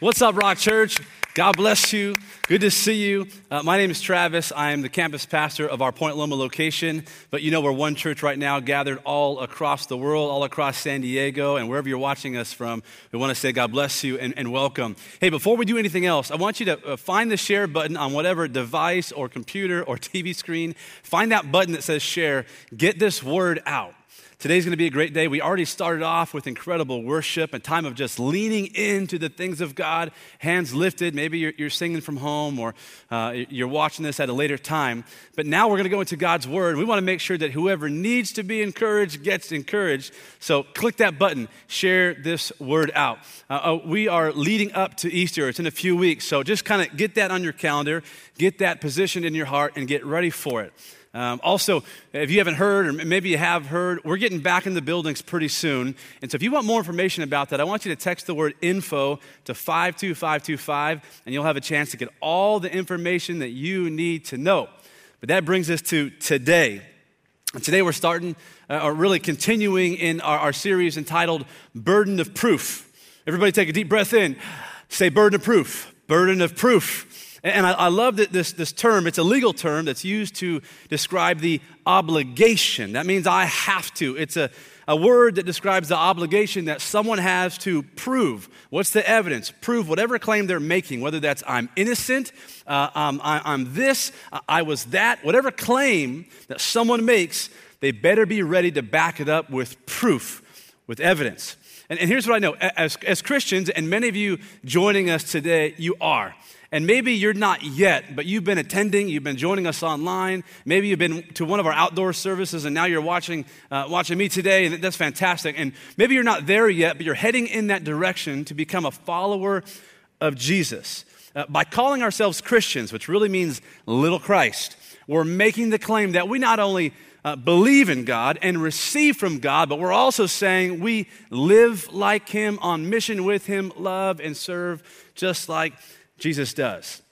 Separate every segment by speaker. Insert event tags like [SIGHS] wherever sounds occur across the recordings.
Speaker 1: What's up, Rock Church? God bless you. Good to see you. Uh, my name is Travis. I am the campus pastor of our Point Loma location. But you know, we're one church right now, gathered all across the world, all across San Diego, and wherever you're watching us from. We want to say God bless you and, and welcome. Hey, before we do anything else, I want you to uh, find the share button on whatever device or computer or [LAUGHS] TV screen. Find that button that says share. Get this word out. Today's going to be a great day. We already started off with incredible worship, a time of just leaning into the things of God, hands lifted. Maybe you're, you're singing from home or uh, you're watching this at a later time. But now we're going to go into God's Word. We want to make sure that whoever needs to be encouraged gets encouraged. So click that button, share this word out. Uh, uh, we are leading up to Easter, it's in a few weeks. So just kind of get that on your calendar, get that positioned in your heart, and get ready for it. Um, also, if you haven't heard, or maybe you have heard, we're getting back in the buildings pretty soon. And so if you want more information about that, I want you to text the word info to 52525, and you'll have a chance to get all the information that you need to know. But that brings us to today. And today we're starting, uh, or really continuing in our, our series entitled Burden of Proof. Everybody take a deep breath in. Say, Burden of Proof. Burden of Proof. And I, I love that this, this term, it's a legal term that's used to describe the obligation. That means I have to. It's a, a word that describes the obligation that someone has to prove. What's the evidence? Prove whatever claim they're making, whether that's I'm innocent, uh, um, I, am this, I was that, whatever claim that someone makes, they better be ready to back it up with proof, with evidence. And, and here's what I know as, as Christians, and many of you joining us today, you are. And maybe you're not yet, but you've been attending, you've been joining us online. Maybe you've been to one of our outdoor services and now you're watching, uh, watching me today, and that's fantastic. And maybe you're not there yet, but you're heading in that direction to become a follower of Jesus. Uh, by calling ourselves Christians, which really means little Christ, we're making the claim that we not only uh, believe in God and receive from God, but we're also saying we live like Him, on mission with Him, love and serve just like Jesus does.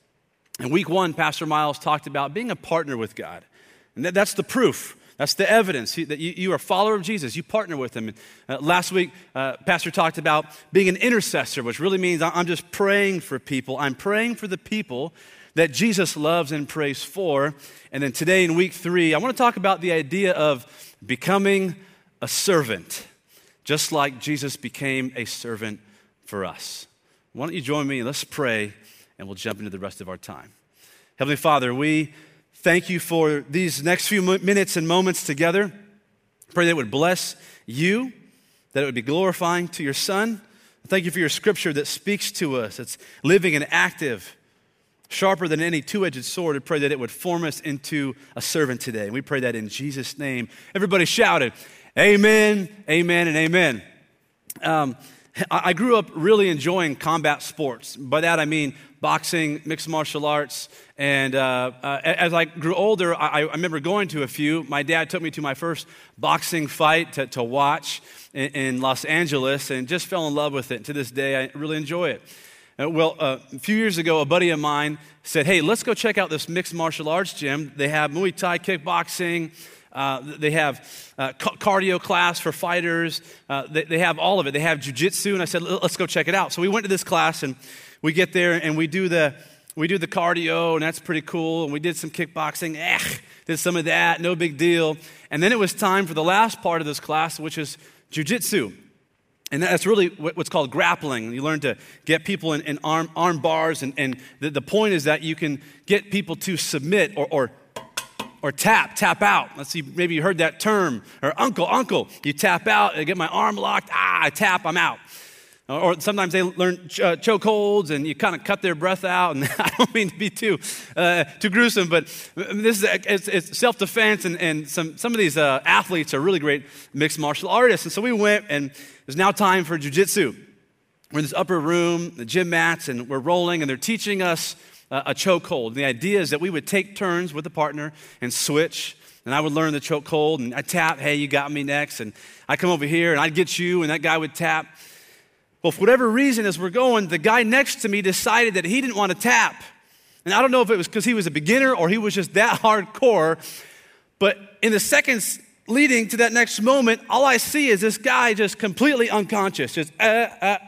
Speaker 1: In week one, Pastor Miles talked about being a partner with God. And that, that's the proof. That's the evidence that you, you, are a follower of Jesus. You partner with him. Uh, last week, uh, Pastor talked about being an intercessor, which really means I'm just praying for people. I'm praying for the people that Jesus loves and prays for. And then today, in week three, I want to talk about the idea of becoming a servant, just like Jesus became a servant for us. Why don't you join me and let's pray and we'll jump into the rest of our time. Heavenly Father, we thank you for these next few minutes and moments together. Pray that it would bless you, that it would be glorifying to your Son. Thank you for your scripture that speaks to us. It's living and active, sharper than any two edged sword. I pray that it would form us into a servant today. And we pray that in Jesus' name. Everybody shouted, Amen, amen, and amen. Um, I grew up really enjoying combat sports. By that I mean boxing, mixed martial arts. And uh, uh, as I grew older, I, I, remember going to a few. My dad took me to my first boxing fight to, to watch in, in, Los Angeles and just fell in love with it. And to this day, I really enjoy it. Uh, well, uh, a few years ago, a buddy of mine said, Hey, let's go check out this mixed martial arts gym. They have Muay Thai, kickboxing, uh, they have uh, cardio class for fighters. Uh, they, they, have all of it. They have jujitsu, and I said, let's go check it out. So we went to this class, and we get there, and we do the we do the cardio, and that's pretty cool. And we did some kickboxing. Eh, did some of that, no big deal. And then it was time for the last part of this class, which is jujitsu. And that's really what's called grappling. You learn to get people in, in arm, arm bars, and, and the, the point is that you can get people to submit or, or or tap, tap out. Let's see, maybe you heard that term. Or uncle, uncle. You tap out, I get my arm locked, ah, I tap, I'm out. Or sometimes they learn uh, choke holds and you kind of cut their breath out. And [LAUGHS] I don't mean to be too, uh, too gruesome, but this is it's, it's self defense. And, and some, some of these uh, athletes are really great mixed martial artists. And so we went, and it's now time for jujitsu. We're in this upper room, the gym mats, and we're rolling, and they're teaching us a chokehold. The idea is that we would take turns with a partner and switch. And I would learn the chokehold, and I tap, hey, you got me next. And I come over here, and I'd get you, and that guy would tap. Well, for whatever reason, as we're going, the guy next to me decided that he didn't want to tap. And I don't know if it was because he was a beginner or he was just that hardcore. But in the seconds leading to that next moment, all I see is this guy just completely unconscious, just uh, uh,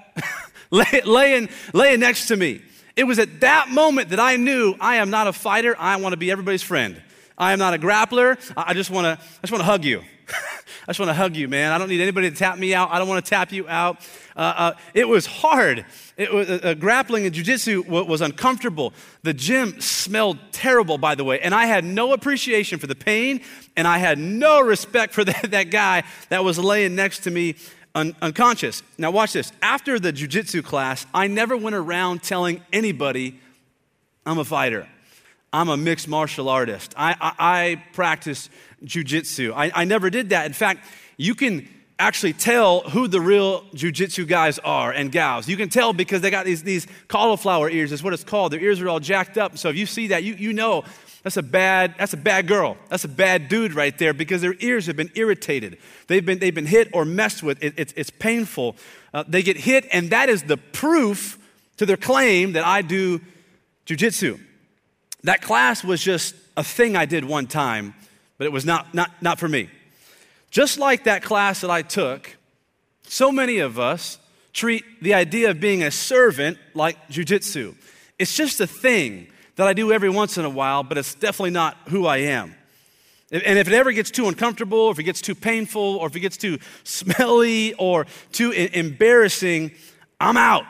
Speaker 1: [LAUGHS] laying, laying next to me. It was at that moment that I knew I am not a fighter. I want to be everybody's friend. I am not a grappler. I just want to, I just want to hug you. [LAUGHS] I just want to hug you, man. I don't need anybody to tap me out. I don't want to tap you out. Uh, uh, it was hard. It was, uh, uh grappling and jujitsu was uncomfortable. The gym smelled terrible, by the way, and I had no appreciation for the pain, and I had no respect for [LAUGHS] that, that guy that was laying next to me un- unconscious. Now, watch this. After the jujitsu class, I never went around telling anybody I'm a fighter. I'm a mixed martial artist. I, I, I practice jujitsu. I, I never did that. In fact, you can actually tell who the real jujitsu guys are and gals. You can tell because they got these, these cauliflower ears, is what it's called. Their ears are all jacked up. So if you see that, you, you know that's a bad, that's a bad girl. That's a bad dude right there because their ears have been irritated. They've been, they've been hit or messed with. It, it, it's painful. Uh, they get hit, and that is the proof to their claim that I do jujitsu. That class was just a thing I did one time, but it was not, not, not for me. Just like that class that I took, so many of us treat the idea of being a servant like jujitsu. It's just a thing that I do every once in a while, but it's definitely not who I am. And if it ever gets too uncomfortable, or if it gets too painful, or if it gets too smelly or too embarrassing, I'm out.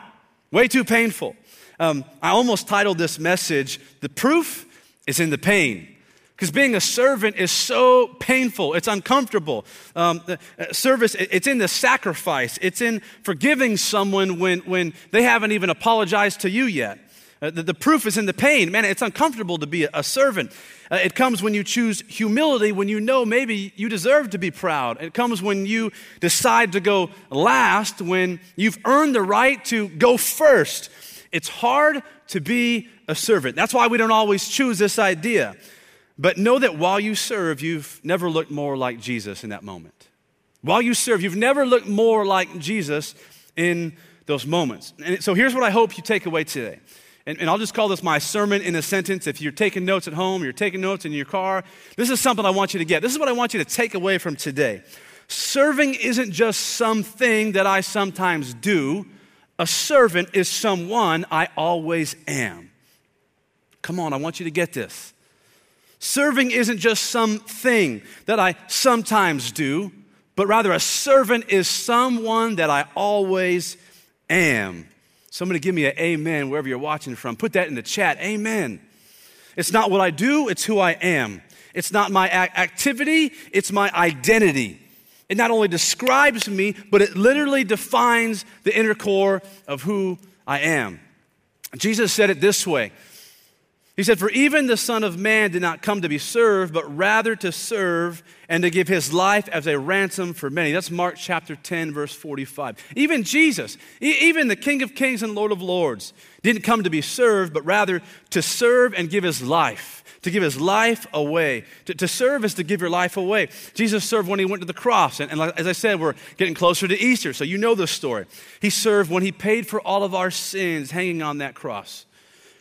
Speaker 1: Way too painful. Um, I almost titled this message, The Proof is in the Pain. Because being a servant is so painful, it's uncomfortable. Um, uh, service, it's in the sacrifice, it's in forgiving someone when, when they haven't even apologized to you yet. Uh, the, the, proof is in the pain. Man, it's uncomfortable to be a, a servant. Uh, it comes when you choose humility, when you know maybe you deserve to be proud. It comes when you decide to go last, when you've earned the right to go first. It's hard to be a servant. That's why we don't always choose this idea. But know that while you serve, you've never looked more like Jesus in that moment. While you serve, you've never looked more like Jesus in those moments. And so here's what I hope you take away today and, and I'll just call this my sermon in a sentence. If you're taking notes at home, you're taking notes in your car, this is something I want you to get. This is what I want you to take away from today. Serving isn't just something that I sometimes do, a servant is someone I always am. Come on, I want you to get this. Serving isn't just something that I sometimes do, but rather a servant is someone that I always am. Somebody give me an amen wherever you're watching from. Put that in the chat. Amen. It's not what I do, it's who I am. It's not my activity, it's my identity. It not only describes me, but it literally defines the inner core of who I am. Jesus said it this way he said, For even the Son of Man did not come to be served, but rather to serve and to give his life as a ransom for many. That's Mark chapter 10, verse 45. Even Jesus, even the King of Kings and Lord of Lords, didn't come to be served, but rather to serve and give his life, to give his life away. To, to serve is to give your life away. Jesus served when he went to the cross. And, and as I said, we're getting closer to Easter, so you know the story. He served when he paid for all of our sins hanging on that cross.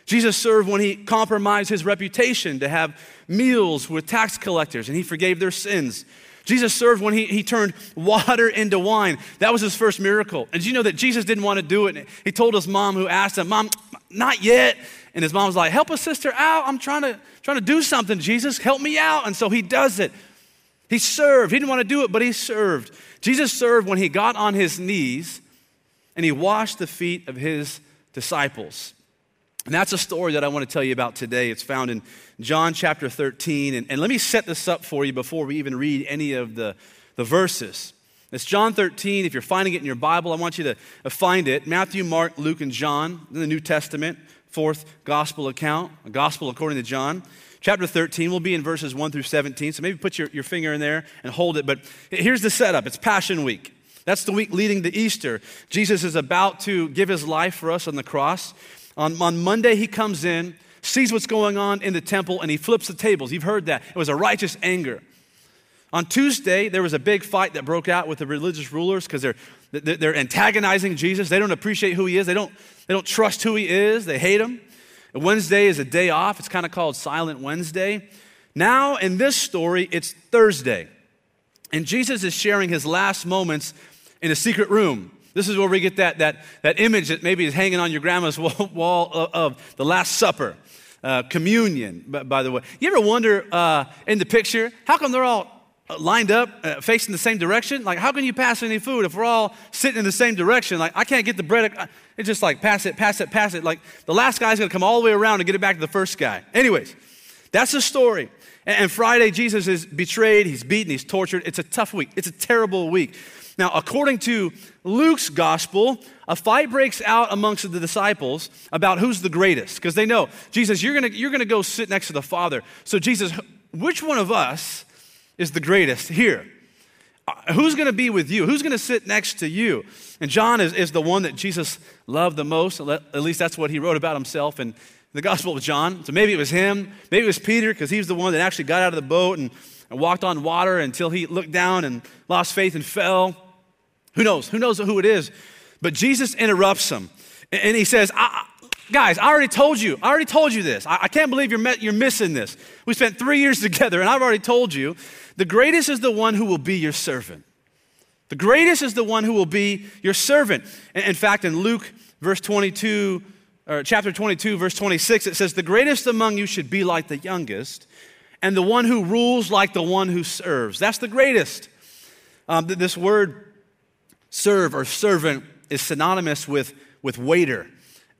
Speaker 1: Jesus served when he compromised his reputation to have meals with tax collectors and he forgave their sins. Jesus served when he, he turned water into wine. That was his first miracle. And you know that Jesus didn't want to do it? He told his mom, who asked him, Mom, not yet. And his mom was like, Help a sister out. I'm trying to, trying to do something, Jesus. Help me out. And so he does it. He served. He didn't want to do it, but he served. Jesus served when he got on his knees and he washed the feet of his disciples. And that's a story that I want to tell you about today. It's found in John chapter 13. And, and let me set this up for you before we even read any of the, the verses. It's John 13. If you're finding it in your Bible, I want you to find it. Matthew, Mark, Luke, and John in the New Testament, fourth gospel account, a gospel according to John. Chapter 13 we'll be in verses 1 through 17. So maybe put your, your finger in there and hold it. But here's the setup it's Passion Week. That's the week leading to Easter. Jesus is about to give his life for us on the cross. On, on Monday, he comes in, sees what's going on in the temple, and he flips the tables. You've heard that. It was a righteous anger. On Tuesday, there was a big fight that broke out with the religious rulers because they're, they're antagonizing Jesus. They don't appreciate who he is, they don't, they don't trust who he is, they hate him. Wednesday is a day off. It's kind of called Silent Wednesday. Now, in this story, it's Thursday. And Jesus is sharing his last moments in a secret room. This is where we get that, that, that image that maybe is hanging on your grandma's [LAUGHS] wall of, the Last Supper, uh, communion, by, the way. You ever wonder uh, in the picture, how come they're all lined up, uh, facing the same direction? Like, how can you pass any food if we're all sitting in the same direction? Like, I can't get the bread. It's just like, pass it, pass it, pass it. Like, the last guy's gonna come all the way around and get it back to the first guy. Anyways, that's the story. And, and Friday, Jesus is betrayed, he's beaten, he's tortured. It's a tough week, it's a terrible week. Now, according to Luke's gospel, a fight breaks out amongst the disciples about who's the greatest because they know, Jesus, you're gonna, you're gonna go sit next to the Father. So, Jesus, which one of us is the greatest here. Uh, who's going to be with you? Who's going to sit next to you? And John is, is the one that Jesus loved the most. At least that's what he wrote about himself in the Gospel of John. So maybe it was him. Maybe it was Peter because he was the one that actually got out of the boat and, and walked on water until he looked down and lost faith and fell. Who knows? Who knows who it is? But Jesus interrupts him and he says, I, Guys, I already told you. I already told you this. I, I can't believe you're, met, you're missing this. We spent three years [LAUGHS] together, and I've already told you. The greatest is the one who will be your servant. The greatest is the one who will be your servant. In fact, in Luke, verse 22, or chapter 22, verse 26, it says, The greatest among you should be like the youngest, and the one who rules like the one who serves. That's the greatest. Um, this word serve or servant is synonymous with, with waiter.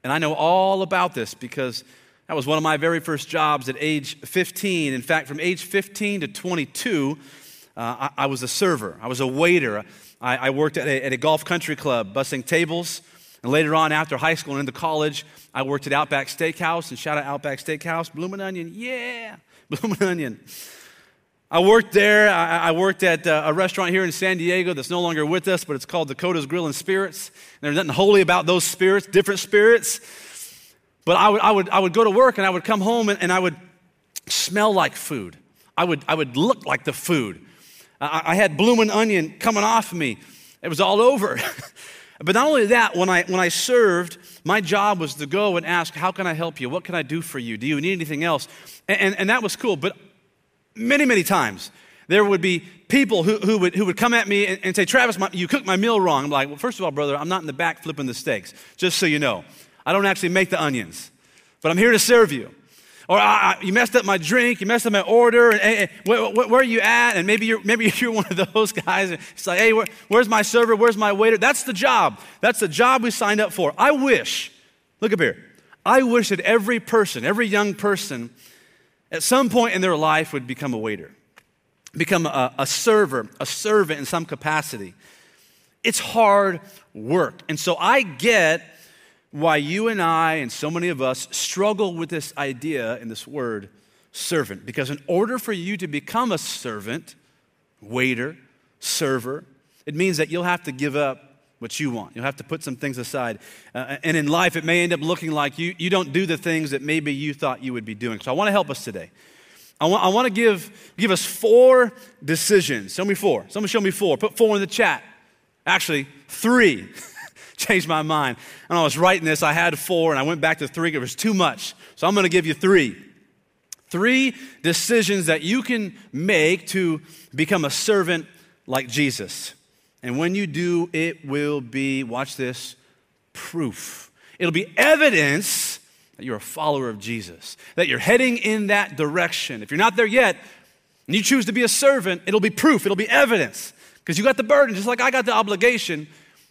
Speaker 1: And I know all about this because that was one of my very first jobs at age 15. In fact, from age 15 to 22, uh, I, I, was a server, I was a waiter. I, I worked at a, at a, golf country club, bussing tables. And later on, after high school and into college, I worked at Outback Steakhouse. And shout out Outback Steakhouse, Bloomin' Onion, yeah, [LAUGHS] Bloomin' Onion. I worked there. I, worked at uh, a restaurant here in San Diego that's no longer with us, but it's called Dakota's Grill and Spirits. And there's nothing holy about those spirits, different spirits. But I would, I would, I would go to work and I would come home and, and I would smell like food. I would, I would look like the food. I, I had blooming onion coming off me. It was all over. [LAUGHS] but not only that, when I, when I served, my job was to go and ask, How can I help you? What can I do for you? Do you need anything else? And, and, and that was cool. But many, many times, there would be people who, who, would, who would come at me and, and say, Travis, my, you cooked my meal wrong. I'm like, well, first of all, brother, I'm not in the back flipping the steaks, just so you know. I don't actually make the onions, but I'm here to serve you. Or you messed up my drink, you messed up my order, and, where, where, are you at? And maybe you're, maybe [LAUGHS] you're one of those guys. It's like, hey, where, where's my server? Where's my waiter? That's the job. That's the job we signed up for. I wish, look up here, I wish that every person, every young person, at some point in their life would become a waiter, become a, a server, a servant in some capacity. It's hard work. And so I get why you and I and so many of us struggle with this idea and this word servant. Because in order for you to become a servant, waiter, server, it means that you'll have to give up what you want. You'll have to put some things aside. Uh, and in life, it may end up looking like you, you don't do the things that maybe you thought you would be doing. So I want to help us today. I want, I want to give, give us four decisions. Show me four. Someone show me four. Put four in the chat. Actually, three. [LAUGHS] Changed my mind. And I was writing this, I had four, and I went back to three. It was too much. So I'm going to give you three. Three decisions that you can make to become a servant like Jesus. And when you do, it will be, watch this, proof. It'll be evidence that you're a follower of Jesus, that you're heading in that direction. If you're not there yet, and you choose to be a servant, it'll be proof, it'll be evidence, because you got the burden, just like I got the obligation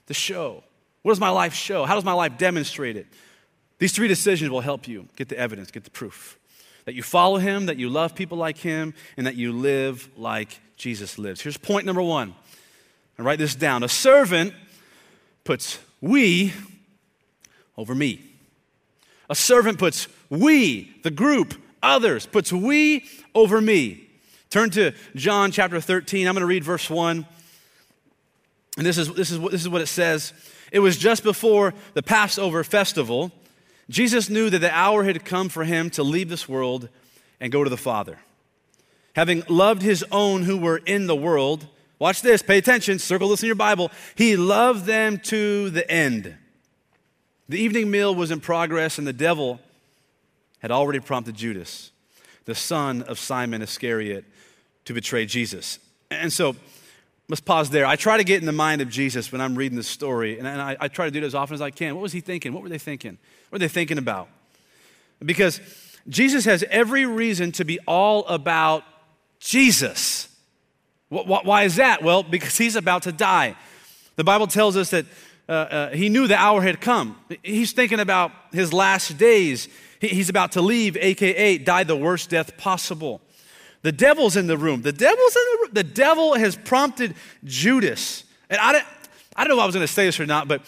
Speaker 1: to show. What does my life show? How does my life demonstrate it? These three decisions will help you get the evidence, get the proof. That you follow him, that you love people like him, and that you live like Jesus lives. Here's point number one and write this down. A servant puts we over me. A servant puts we, the group, others, puts we over me. Turn to John chapter 13. I'm going to read verse 1. And this is, this, is, what this is what it says. It was just before the Passover festival. Jesus knew that the hour had come for him to leave this world and go to the Father. Having loved his own who were in the world, Watch this, pay attention, circle this in your Bible. He loved them to the end. The evening meal was in progress, and the devil had already prompted Judas, the son of Simon Iscariot, to betray Jesus. And so, Let's pause there. I try to get in the mind of Jesus when I'm reading this story, and I, I, try to do it as often as I can. What was he thinking? What were they thinking? What were they thinking about? Because Jesus has every reason to be all about Jesus. Why is that? Well, because he's about to die. The Bible tells us that uh, uh, he knew the hour had come. He's thinking about his last days. He's about to leave, AKA, die the worst death possible. The devil's in the room. The devil's in the room. The devil has prompted Judas. And I don't, I don't know if I was going to say this or not, but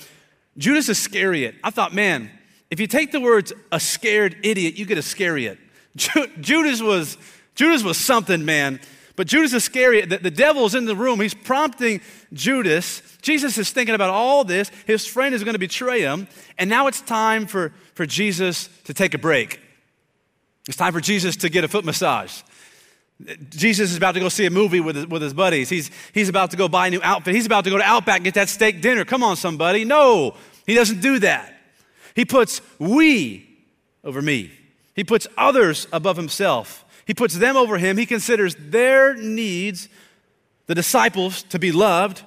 Speaker 1: Judas Iscariot. I thought, man, if you take the words a scared idiot, you get a scariot. Judas was, Judas was something, man. But Judas Iscariot, the, the devil's in the room. He's prompting Judas. Jesus is thinking about all this. His friend is going to betray him. And now it's time for, for Jesus to take a break. It's time for Jesus to get a foot massage. Jesus is about to go see a movie with his, with his buddies. He's, he's about to go buy a new outfit. He's about to go to Outback and get that steak dinner. Come on, somebody. No, he doesn't do that. He puts we over me, he puts others above himself. He puts them over him. He considers their needs, the disciples, to be loved.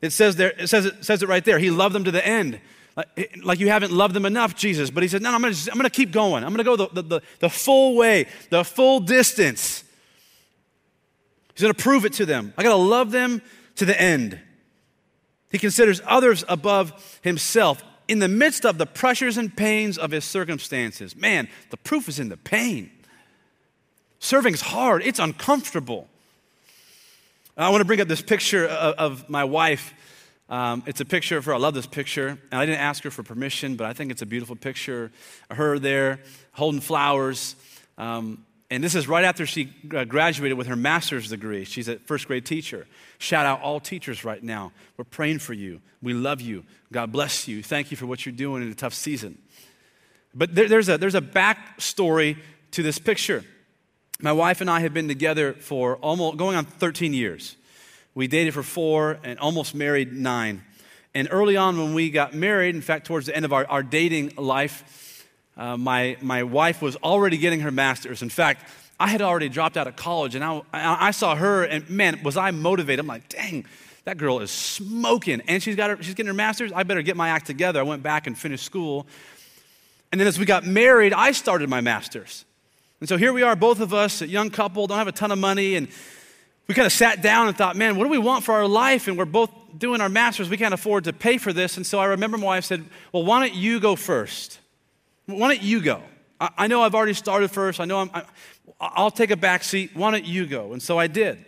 Speaker 1: It says, there, it says, it says it right there. He loved them to the end. Like, like you haven't loved them enough, Jesus. But he said, No, I'm going to keep going. I'm going to go the, the, the, the full way, the full distance. He's going to prove it to them. I got to love them to the end. He considers others above himself in the midst of the pressures and pains of his circumstances. Man, the proof is in the pain. Serving's hard, it's uncomfortable. I want to bring up this picture of, of my wife. Um, it's a picture of her. I love this picture. And I didn't ask her for permission, but I think it's a beautiful picture. Her there holding flowers. Um, and this is right after she uh, graduated with her master's degree. She's a first grade teacher. Shout out all teachers right now. We're praying for you. We love you. God bless you. Thank you for what you're doing in a tough season. But there, there's, a, there's a backstory to this picture. My wife and I have been together for almost going on 13 years. We dated for four and almost married nine. And early on, when we got married, in fact, towards the end of our, our dating life, uh, my, my wife was already getting her master's. In fact, I had already dropped out of college, and I, I saw her, and man, was I motivated. I'm like, dang, that girl is smoking. And she's, got her, she's getting her master's. I better get my act together. I went back and finished school. And then as we got married, I started my master's. And so here we are, both of us, a young couple, don't have a ton of money, and we kind of sat down and thought, man, what do we want for our life? And we're both doing our masters. We can't afford to pay for this. And so I remember my wife said, well, why don't you go first? Why don't you go? I, I know I've already started first. I know I'm, I, will take a back seat. Why don't you go? And so I did.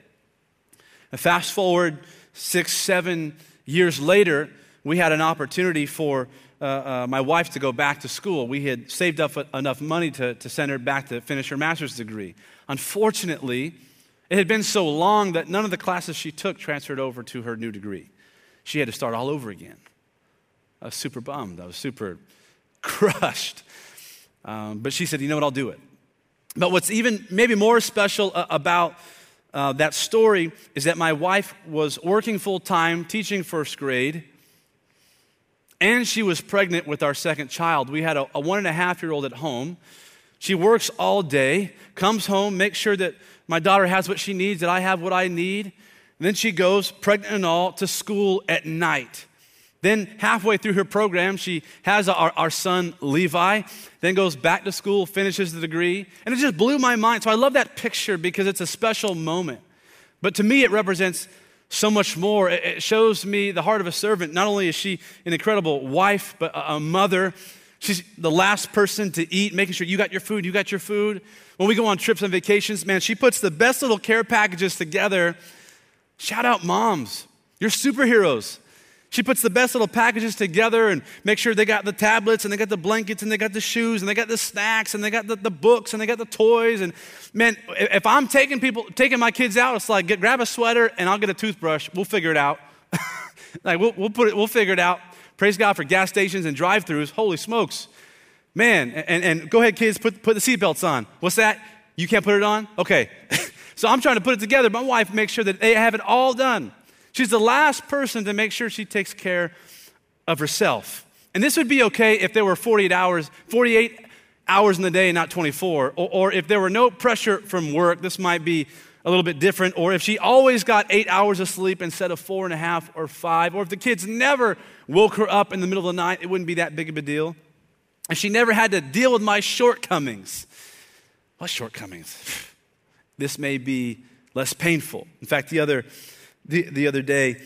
Speaker 1: And fast forward six, seven years later, we had an opportunity for uh, uh, my wife to go back to school. We had saved up enough money to, to send her back to finish her master's degree. Unfortunately, it had been so long that none of the classes she took transferred over to her new degree. She had to start all over again. I was super bummed. I was super [LAUGHS] crushed. Um, but she said, you know what, I'll do it. But what's even maybe more special uh, about uh, that story is that my wife was working full time, teaching first grade, and she was pregnant with our second child. We had a, a one and a half year old at home. She works all day, comes home, makes sure that my daughter has what she needs, that I have what I need. And then she goes, pregnant and all, to school at night. Then, halfway through her program, she has our, our son Levi, then goes back to school, finishes the degree. And it just blew my mind. So I love that picture because it's a special moment. But to me, it represents so much more. It shows me the heart of a servant. Not only is she an incredible wife, but a mother. She's the last person to eat, making sure you got your food, you got your food. When we go on trips and vacations, man, she puts the best little care packages together. Shout out moms. You're superheroes. She puts the best little packages together and make sure they got the tablets and they got the blankets and they got the shoes and they got the snacks and they got the, the books and they got the toys. And man, if I'm taking people, taking my kids out, it's like get, grab a sweater and I'll get a toothbrush. We'll figure it out. [LAUGHS] like we'll, we'll put it, we'll figure it out. Praise God for gas stations and drive-throughs. Holy smokes. Man, and, and go ahead, kids, put, put the seatbelts on. What's that? You can't put it on? Okay. [LAUGHS] so I'm trying to put it together. My wife makes sure that they have it all done. She's the last person to make sure she takes care of herself. And this would be okay if there were 48 hours, 48 hours in the day, not 24. Or, or if there were no pressure from work, this might be a little bit different, or if she always got eight hours of sleep instead of four and a half or five, or if the kids never woke her up in the middle of the night, it wouldn't be that big of a deal. And she never had to deal with my shortcomings. What shortcomings? [SIGHS] This may be less painful. In fact, the other, the, the other day,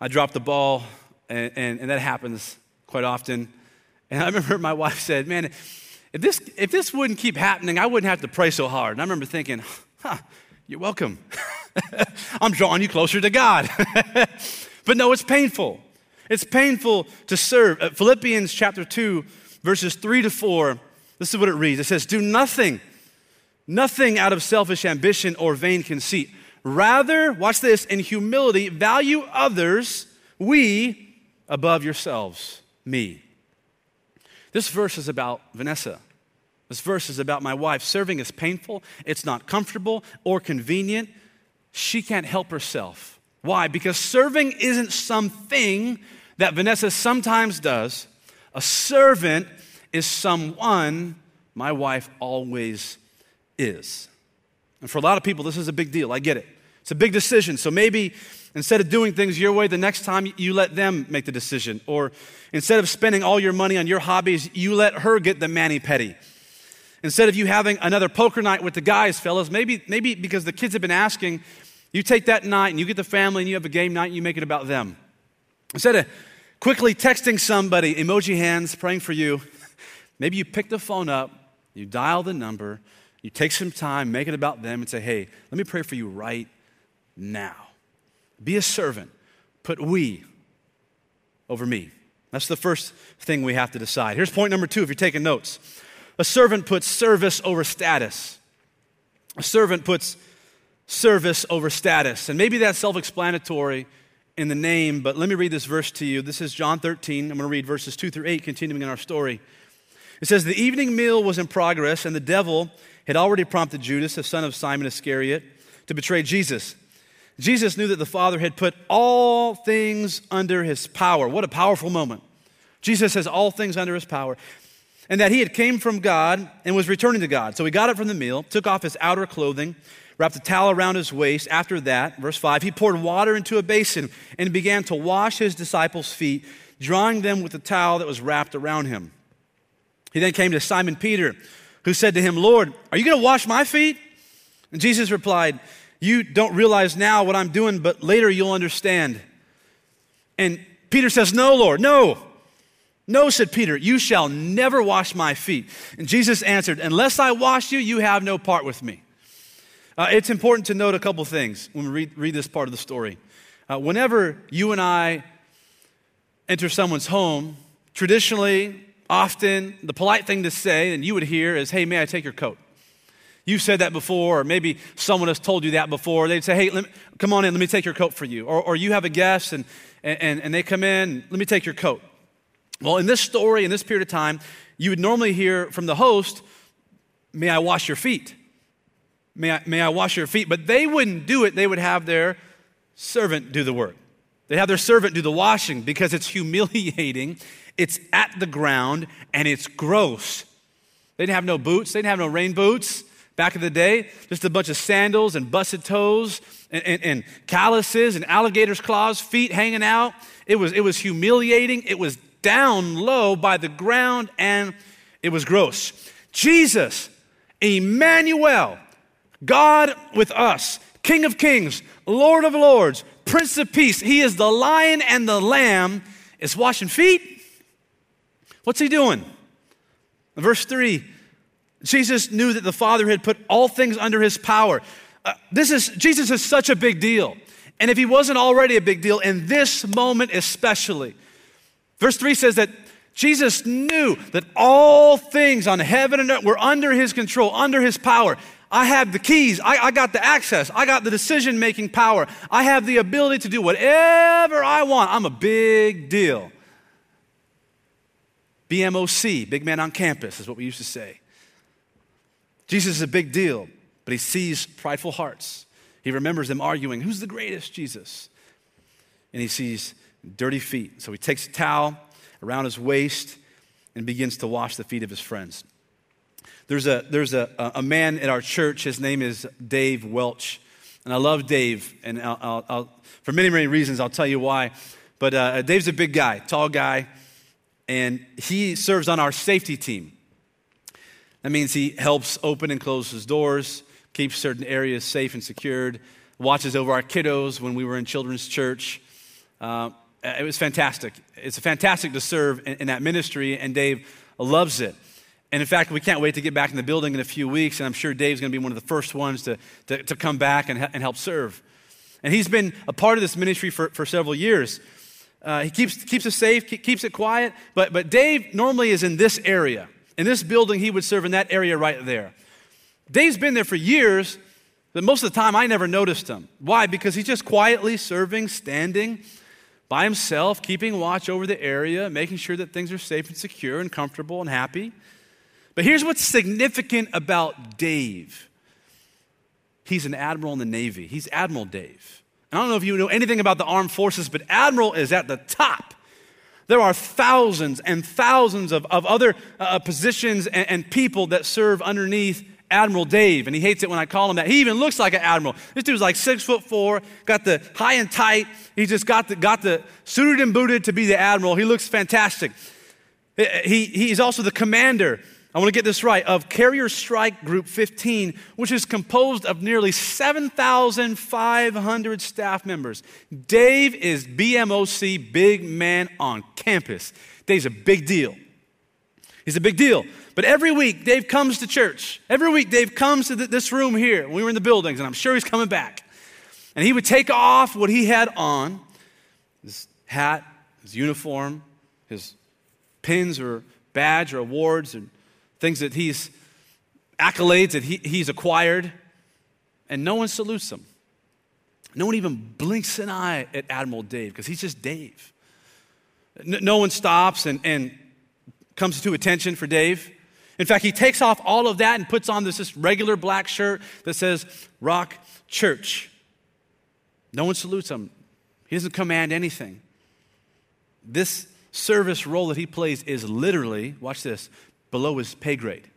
Speaker 1: I dropped the ball, and, and, and that happens quite often. And I [LAUGHS] remember my wife said, Man, if this, if this wouldn't keep happening, I wouldn't have to pray so hard. And I remember thinking, Huh, you're welcome. [LAUGHS] I'm drawing you closer to God. [LAUGHS] but no, it's painful. It's painful to serve. Uh, Philippians chapter 2, verses 3 to 4, this is what it reads it says, Do nothing, nothing out of selfish ambition or vain conceit. Rather, watch this, in humility, value others, we, above yourselves, me. This verse is about Vanessa. This verse is about my wife. Serving is painful, it's not comfortable or convenient. She can't help herself. Why? Because serving isn't something that Vanessa sometimes does. A servant is someone my wife always is. And for a lot of people, this is a big deal. I get it. It's a big decision. So maybe instead of doing things your way, the next time you let them make the decision. Or instead of spending all your money on your hobbies, you let her get the mani pedi. Instead of you having another poker night with the guys, fellas, maybe, maybe because the kids have been asking, you take that night and you get the family and you have a game night and you make it about them. Instead of quickly texting somebody, emoji hands, praying for you, maybe you pick the phone up, you dial the number, you take some time, make it about them, and say, hey, let me pray for you right now. Be a servant. Put we over me. That's the first thing we have to decide. Here's point number two if you're taking notes. A servant puts service over status. A servant puts service over status. And maybe that's self explanatory in the name, but let me read this verse to you. This is John 13. I'm going to read verses 2 through 8, continuing in our story. It says, The evening meal was in progress, and the devil had already prompted Judas, the son of Simon Iscariot, to betray Jesus. Jesus knew that the Father had put all things under his power. What a powerful moment. Jesus has all things under his power and that he had came from God and was returning to God. So he got up from the meal, took off his outer clothing, wrapped a towel around his waist. After that, verse 5, he poured water into a basin and began to wash his disciples' feet, drying them with the towel that was wrapped around him. He then came to Simon Peter, who said to him, Lord, are you going to wash my feet? And Jesus replied, You don't realize now what I'm doing, but later you'll understand. And Peter says, No, Lord, no. No, said Peter, you shall never wash my feet. And Jesus answered, Unless I wash you, you have no part with me. Uh, it's important to note a couple things when we read, read this part of the story. Uh, whenever you and I enter someone's home, traditionally, often, the polite thing to say, and you would hear, is, Hey, may I take your coat? You've said that before, or maybe someone has told you that before. They'd say, Hey, me, come on in, let me take your coat for you. Or, or you have a guest and, and, and they come in, let me take your coat. Well, in this story, in this period of time, you would normally hear from the host, May I wash your feet? May I, may I wash your feet? But they wouldn't do it. They would have their servant do the work. They have their servant do the washing because it's [LAUGHS] humiliating, it's at the ground, and it's gross. They didn't have no boots, they didn't have no rain boots back in the day, just a bunch of sandals and busted toes and, and, and calluses and alligator's claws, feet hanging out. It was, it was humiliating, it was down low by the ground, and it was gross. Jesus, Emmanuel, God with us, King of kings, Lord of lords, Prince of peace, He is the lion and the lamb, is washing feet. What's He doing? Verse 3 Jesus knew that the Father had put all things under His power. Uh, this is, Jesus is such a big deal. And if he wasn't already a big deal, in this moment especially, Verse 3 says that Jesus knew that all things on heaven and earth were under his control, under his power. I have the keys. I, I got the access. I got the decision making power. I have the ability to do whatever I want. I'm a big deal. BMOC, big man on campus, is what we used to say. Jesus is a big deal, but he sees prideful hearts. He remembers them arguing, Who's the greatest, Jesus? And he sees dirty feet. So he takes a towel around his waist and begins to wash the feet of his friends. There's a, there's a, a man at our church, his name is Dave Welch. And I love Dave, and I'll, I'll, I'll, for many, many reasons, I'll tell you why. But uh, Dave's a big guy, tall guy, and he serves on our safety team. That means he helps open and close his doors, keeps certain areas safe and secured, watches over our kiddos when we were in children's church. Uh, it was fantastic. It's fantastic to serve in, in that ministry, and Dave loves it. And in fact, we can't wait to get back in the building in a few weeks, and I'm sure Dave's going to be one of the first ones to, to, to come back and, and help serve. And he's been a part of this ministry for, for several years. Uh, he keeps, keeps it safe, keeps it quiet, but, but Dave normally is in this area. In this building, he would serve in that area right there. Dave's been there for years, but most of the time I never noticed him. Why? Because he's just quietly serving, standing by himself, keeping watch over the area, making sure that things are safe and secure and comfortable and happy. But here's what's significant about Dave he's an admiral in the Navy. He's Admiral Dave. And I don't know if you know anything about the armed forces, but Admiral is at the top. There are thousands and thousands of, of other uh, positions and, and people that serve underneath Admiral Dave, and he hates it when I call him that. He even looks like an admiral. This dude's like six foot four, got the high and tight. He just got the, got the suited and booted to be the admiral. He looks fantastic. He, he's also the commander I want to get this right, of Carrier Strike Group 15, which is composed of nearly 7,500 staff members. Dave is BMOC big man on campus. Dave's a big deal. He's a big deal. But every week, Dave comes to church. Every week, Dave comes to this room here we were in the buildings, and I'm sure he's coming back. And he would take off what he had on his hat, his uniform, his pins or badge or awards, and things that he's accolades that he, he's acquired, and no one salutes him. No one even blinks an eye at Admiral Dave because he's just Dave. No, one stops and, and comes to attention for Dave. In fact, he takes off all of that and puts on this, this regular black shirt that says Rock Church. No one salutes him. He doesn't command anything. This service role that he plays is literally, watch this, below his pay grade.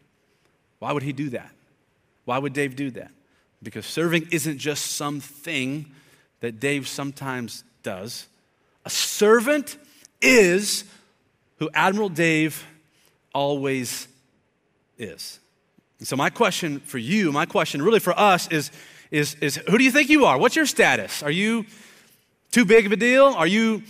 Speaker 1: Why would he do that? Why would Dave do that? Because serving isn't just something that Dave sometimes does. A servant is who Admiral Dave always is. And so, my question for you, my question really for us is, is, is who do you think you are? What's your status? Are you too big of a deal? Are you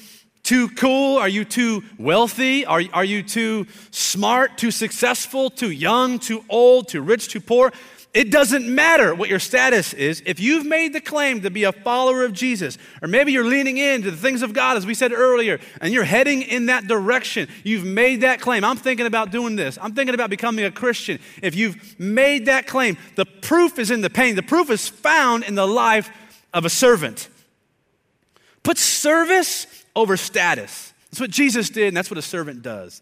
Speaker 1: too cool? Are you too wealthy? Are, are you too smart, too successful, too young, too old, too rich, too poor? It doesn't matter what your status is. If you've made the claim to be a follower of Jesus, or maybe you're leaning into the things of God, as we said earlier, and you're heading in that direction, you've made that claim. I'm thinking about doing this. I'm thinking about becoming a Christian. If you've made that claim, the proof is in the pain. The proof is found in the life of a servant. Put service over status. That's what Jesus did, and that's what a servant does.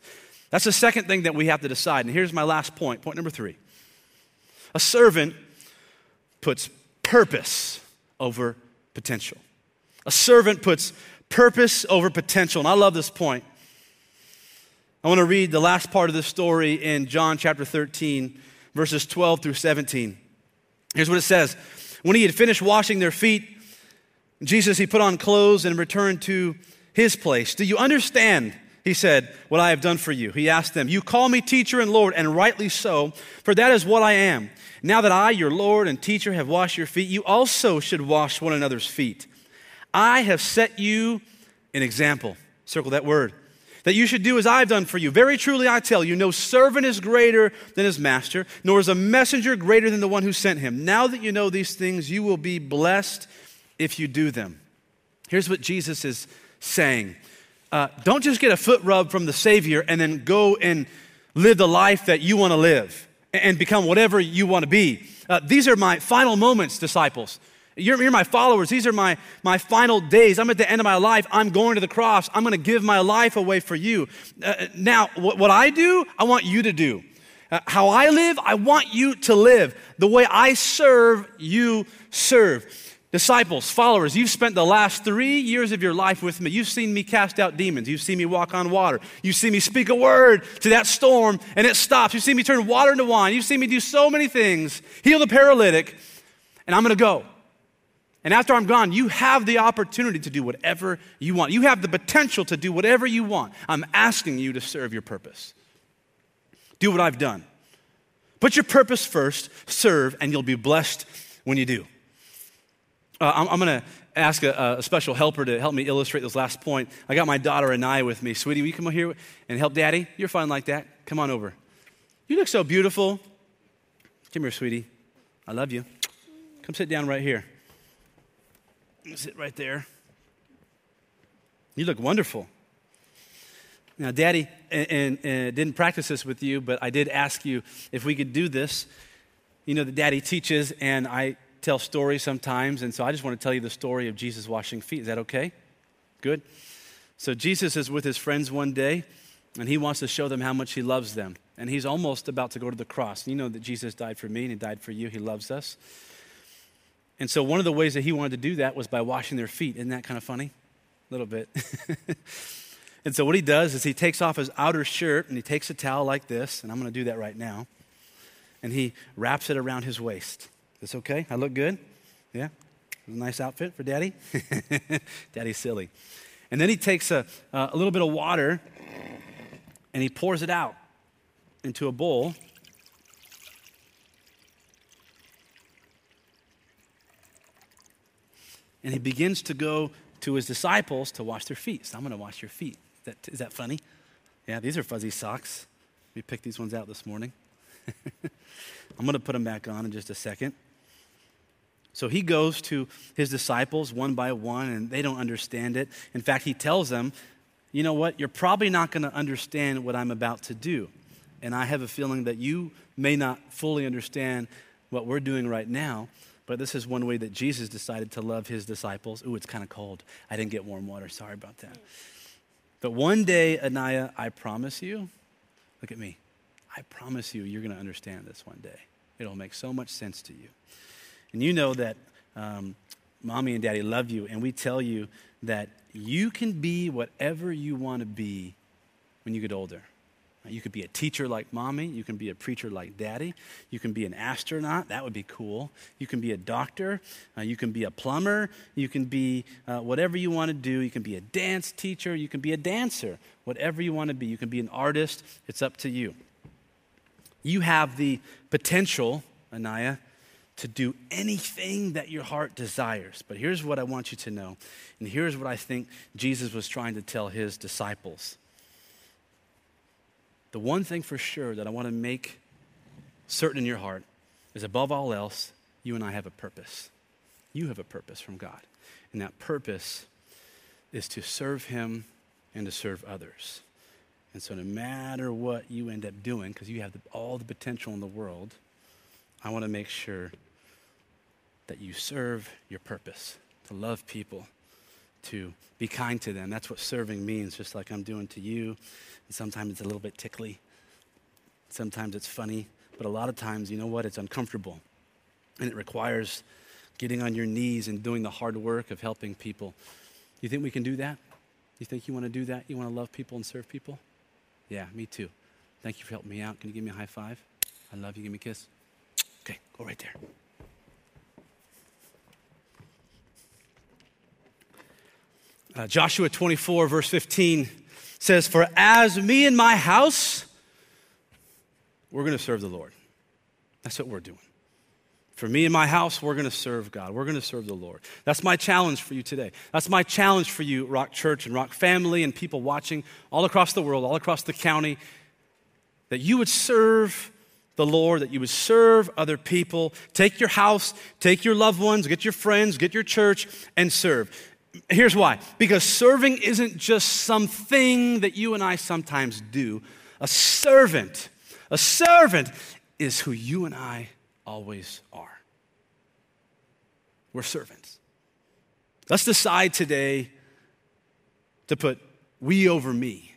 Speaker 1: That's the second thing that we have to decide. And here's my last point, point number three. A servant puts purpose over potential. A servant puts purpose over potential. And I love this point. I want to read the last part of this story in John chapter 13, verses 12 through 17. Here's what it says When he had finished washing their feet, Jesus, he put on clothes and returned to his place. Do you understand? He said, What I have done for you. He asked them, You call me teacher and Lord, and rightly so, for that is what I am. Now that I, your Lord and teacher, have washed your feet, you also should wash one another's feet. I have set you an example. Circle that word. That you should do as I've done for you. Very truly I tell you, no servant is greater than his master, nor is a messenger greater than the one who sent him. Now that you know these things, you will be blessed if you do them. Here's what Jesus is saying. Uh, don't just get a foot rub from the Savior and then go and live the life that you want to live and become whatever you want to be. Uh, these are my final moments, disciples. You're, you're, my followers. These are my, my final days. I'm at the end of my life. I'm going to the cross. I'm going to give my life away for you. Uh, now, what, what, I do, I want you to do. Uh, how I live, I want you to live. The way I serve, you serve. Disciples, followers, you've spent the last three years of your life with me. You've seen me cast out demons. You've seen me walk on water. You've seen me speak a word to that storm and it stops. You've seen me turn water into wine. You've seen me do so many things, heal the paralytic, and I'm going to go. And after I'm gone, you have the opportunity to do whatever you want. You have the potential to do whatever you want. I'm asking you to serve your purpose. Do what I've done. Put your purpose first, serve, and you'll be blessed when you do. Uh, I'm, I'm going to ask a, a, special helper to help me illustrate this last point. I got my daughter Anaya with me. Sweetie, will you come over here and help daddy? You're fine like that. Come on over. You look so beautiful. Come here, sweetie. I love you. Come sit down right here. Sit right there. You look wonderful. Now, Daddy and, and, and, didn't practice this with you, but I did ask you if we could do this. You know that Daddy teaches, and I tell stories sometimes, and so I just want to tell you the story of Jesus washing feet. Is that okay? Good. So Jesus is with his friends one day, and he wants to show them how much he loves them. And he's almost about to go to the cross. You know that Jesus died for me, and he died for you. He loves us. And so one of the ways that he wanted to do that was by washing their feet. Isn't that kind of funny? A little bit. [LAUGHS] And so what he does is he takes off his outer shirt and he takes a towel like this, and I'm going to do that right now. And he wraps it around his waist. This okay? I look good? Yeah? It was a nice outfit for daddy? [LAUGHS] Daddy's silly. And then he takes a, a little bit of water and he pours it out into a bowl. And he begins to go to his disciples to wash their feet. So I'm going to wash your feet. That, is that funny? Yeah, these are fuzzy socks. We picked these ones out this morning. [LAUGHS] I'm going to put them back on in just a second. So he goes to his disciples one by one, and they don't understand it. In fact, he tells them, You know what? You're probably not going to understand what I'm about to do. And I have a feeling that you may not fully understand what we're doing right now, but this is one way that Jesus decided to love his disciples. Ooh, it's kind of cold. I didn't get warm water. Sorry about that. But one day, Anaya, I promise you, look at me. I promise you, you're going to understand this one day. It'll make so much sense to you. And you know that um, mommy and daddy love you, and we tell you that you can be whatever you want to be when you get older. You could be a teacher like mommy. You can be a preacher like daddy. You can be an astronaut. That would be cool. You can be a doctor. Uh, you can be a plumber. You can be uh, whatever you want to do. You can be a dance teacher. You can be a dancer. Whatever you want to be. You can be an artist. It's up to you. You have the potential, Anaya, to do anything that your heart desires. But here's what I want you to know. And here's what I think Jesus was trying to tell his disciples the one thing for sure that I want to make certain in your heart is above all else, you and I have a purpose. You have a purpose from God. And that purpose is to serve Him and to serve others. And so, no matter what you end up doing, because you have the, all the potential in the world, I want to make sure that you serve your purpose to love people, to be kind to them. That's what serving means, just like I'm doing to you. And sometimes it's a little bit tickly. Sometimes it's funny. But a lot of times, you know what? It's uncomfortable. And it requires getting on your knees and doing the hard work of helping people. You think we can do that? You think you want to do that? You want to love people and serve people? Yeah, me too. Thank you for helping me out. Can you give me a high five? I love you. Give me a kiss. Okay, go right there. Uh, Joshua 24, verse 15 says, For as me and my house, we're going to serve the Lord. That's what we're doing. For me and my house, we're going to serve God. We're going to serve the Lord. That's my challenge for you today. That's my challenge for you, Rock Church and Rock family, and people watching all across the world, all across the county, that you would serve the Lord, that you would serve other people. Take your house, take your loved ones, get your friends, get your church, and serve. Here's why because serving isn't just something that you and I sometimes do. A servant, a servant is who you and I always are. We're servants. Let's decide today to put we over me,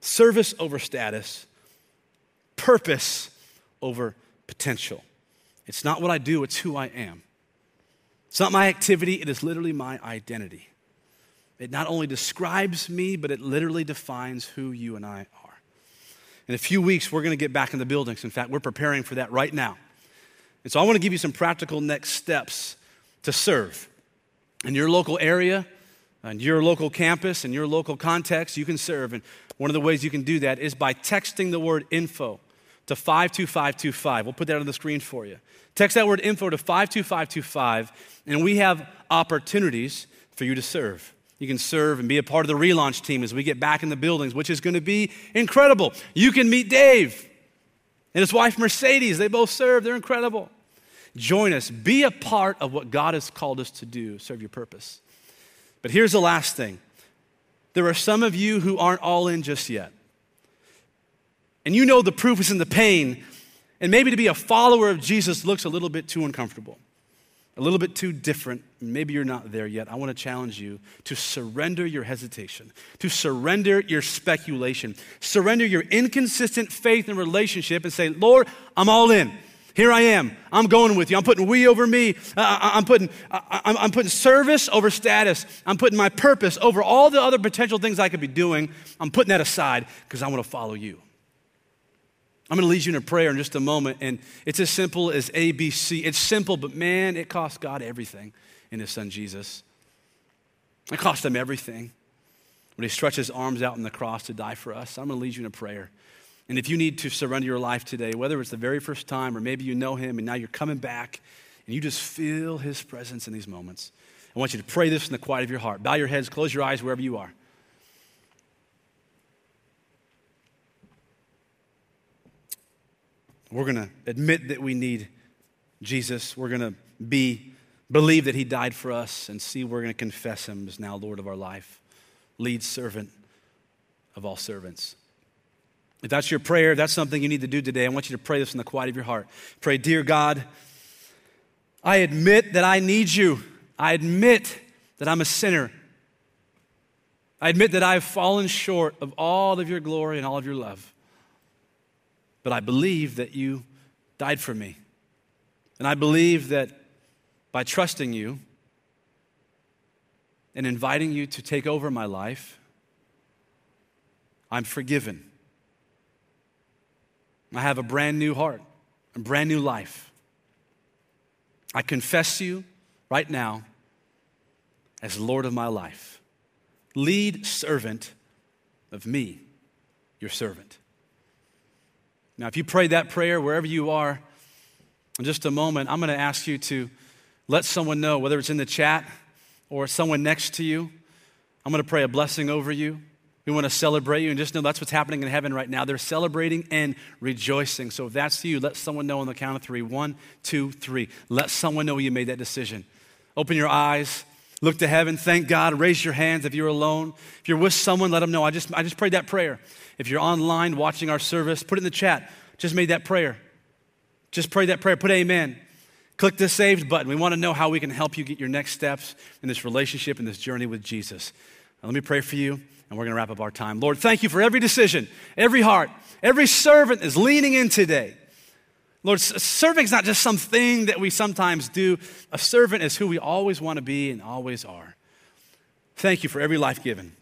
Speaker 1: service over status, purpose over potential. It's not what I do, it's who I am. It's not my activity, it is literally my identity. It not only describes me, but it literally defines who you and I are. In a few weeks, we're going to get back in the buildings. In fact, we're preparing for that right now. And so I want to give you some practical next steps to serve. In your local area, and your local campus, in your local context, you can serve. And one of the ways you can do that is by texting the word info to 52525. We'll put that on the screen for you. Text that word info to 52525, and we have opportunities for you to serve. You can serve and be a part of the relaunch team as we get back in the buildings, which is going to be incredible. You can meet Dave and his wife Mercedes. They both serve, they're incredible. Join us. Be a part of what God has called us to do, serve your purpose. But here's the last thing there are some of you who aren't all in just yet. And you know the proof is in the pain. And maybe to be a follower of Jesus looks a little bit too uncomfortable, a little bit too different. Maybe you're not there yet. I want to challenge you to surrender your hesitation, to surrender your speculation, surrender your inconsistent faith and relationship and say, Lord, I'm all in. Here I am. I'm going with you. I'm putting we over me. Uh, I'm, putting, I'm, I'm putting service over status. I'm putting my purpose over all the other potential things I could be doing. I'm putting that aside because I want to follow you. I'm going to lead you in a prayer in just a moment, and it's as simple as ABC. It's simple, but man, it cost God everything in His Son Jesus. It cost Him everything when He stretched His arms out on the cross to die for us. I'm going to lead you in a prayer. And if you need to surrender your life today, whether it's the very first time or maybe you know Him and now you're coming back and you just feel His presence in these moments, I want you to pray this in the quiet of your heart. Bow your heads, close your eyes wherever you are. We're going to admit that we need Jesus. We're going to be believe that he died for us and see we're going to confess him as now Lord of our life, lead servant of all servants. If that's your prayer, if that's something you need to do today, I want you to pray this in the quiet of your heart. Pray, Dear God, I admit that I need you. I admit that I'm a sinner. I admit that I've fallen short of all of your glory and all of your love. But I believe that you died for me. And I believe that by trusting you and inviting you to take over my life, I'm forgiven. I have a brand new heart, a brand new life. I confess you right now as Lord of my life, lead servant of me, your servant. Now, if you prayed that prayer wherever you are, in just a moment, I'm going to ask you to let someone know, whether it's in the chat or someone next to you. I'm going to pray a blessing over you. We want to celebrate you and just know that's what's happening in heaven right now. They're celebrating and rejoicing. So if that's you, let someone know on the count of three. One, two, three. Let someone know you made that decision. Open your eyes. Look to heaven. Thank God. Raise your hands if you're alone. If you're with someone, let them know. I just, I just prayed that prayer. If you're online watching our service, put it in the chat. Just made that prayer. Just pray that prayer. Put amen. Click the saved button. We want to know how we can help you get your next steps in this relationship, in this journey with Jesus. Now, let me pray for you, and we're going to wrap up our time. Lord, thank you for every decision, every heart, every servant is leaning in today. Lord, serving is not just something that we sometimes do. A servant is who we always want to be and always are. Thank you for every life given.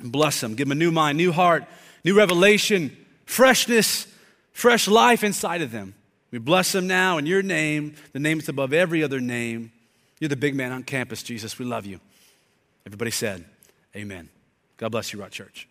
Speaker 1: Bless them. Give them a new mind, new heart, new revelation, freshness, fresh life inside of them. We bless them now in your name, the name that's above every other name. You're the big man on campus, Jesus. We love you. Everybody said, Amen. God bless you, Rock Church.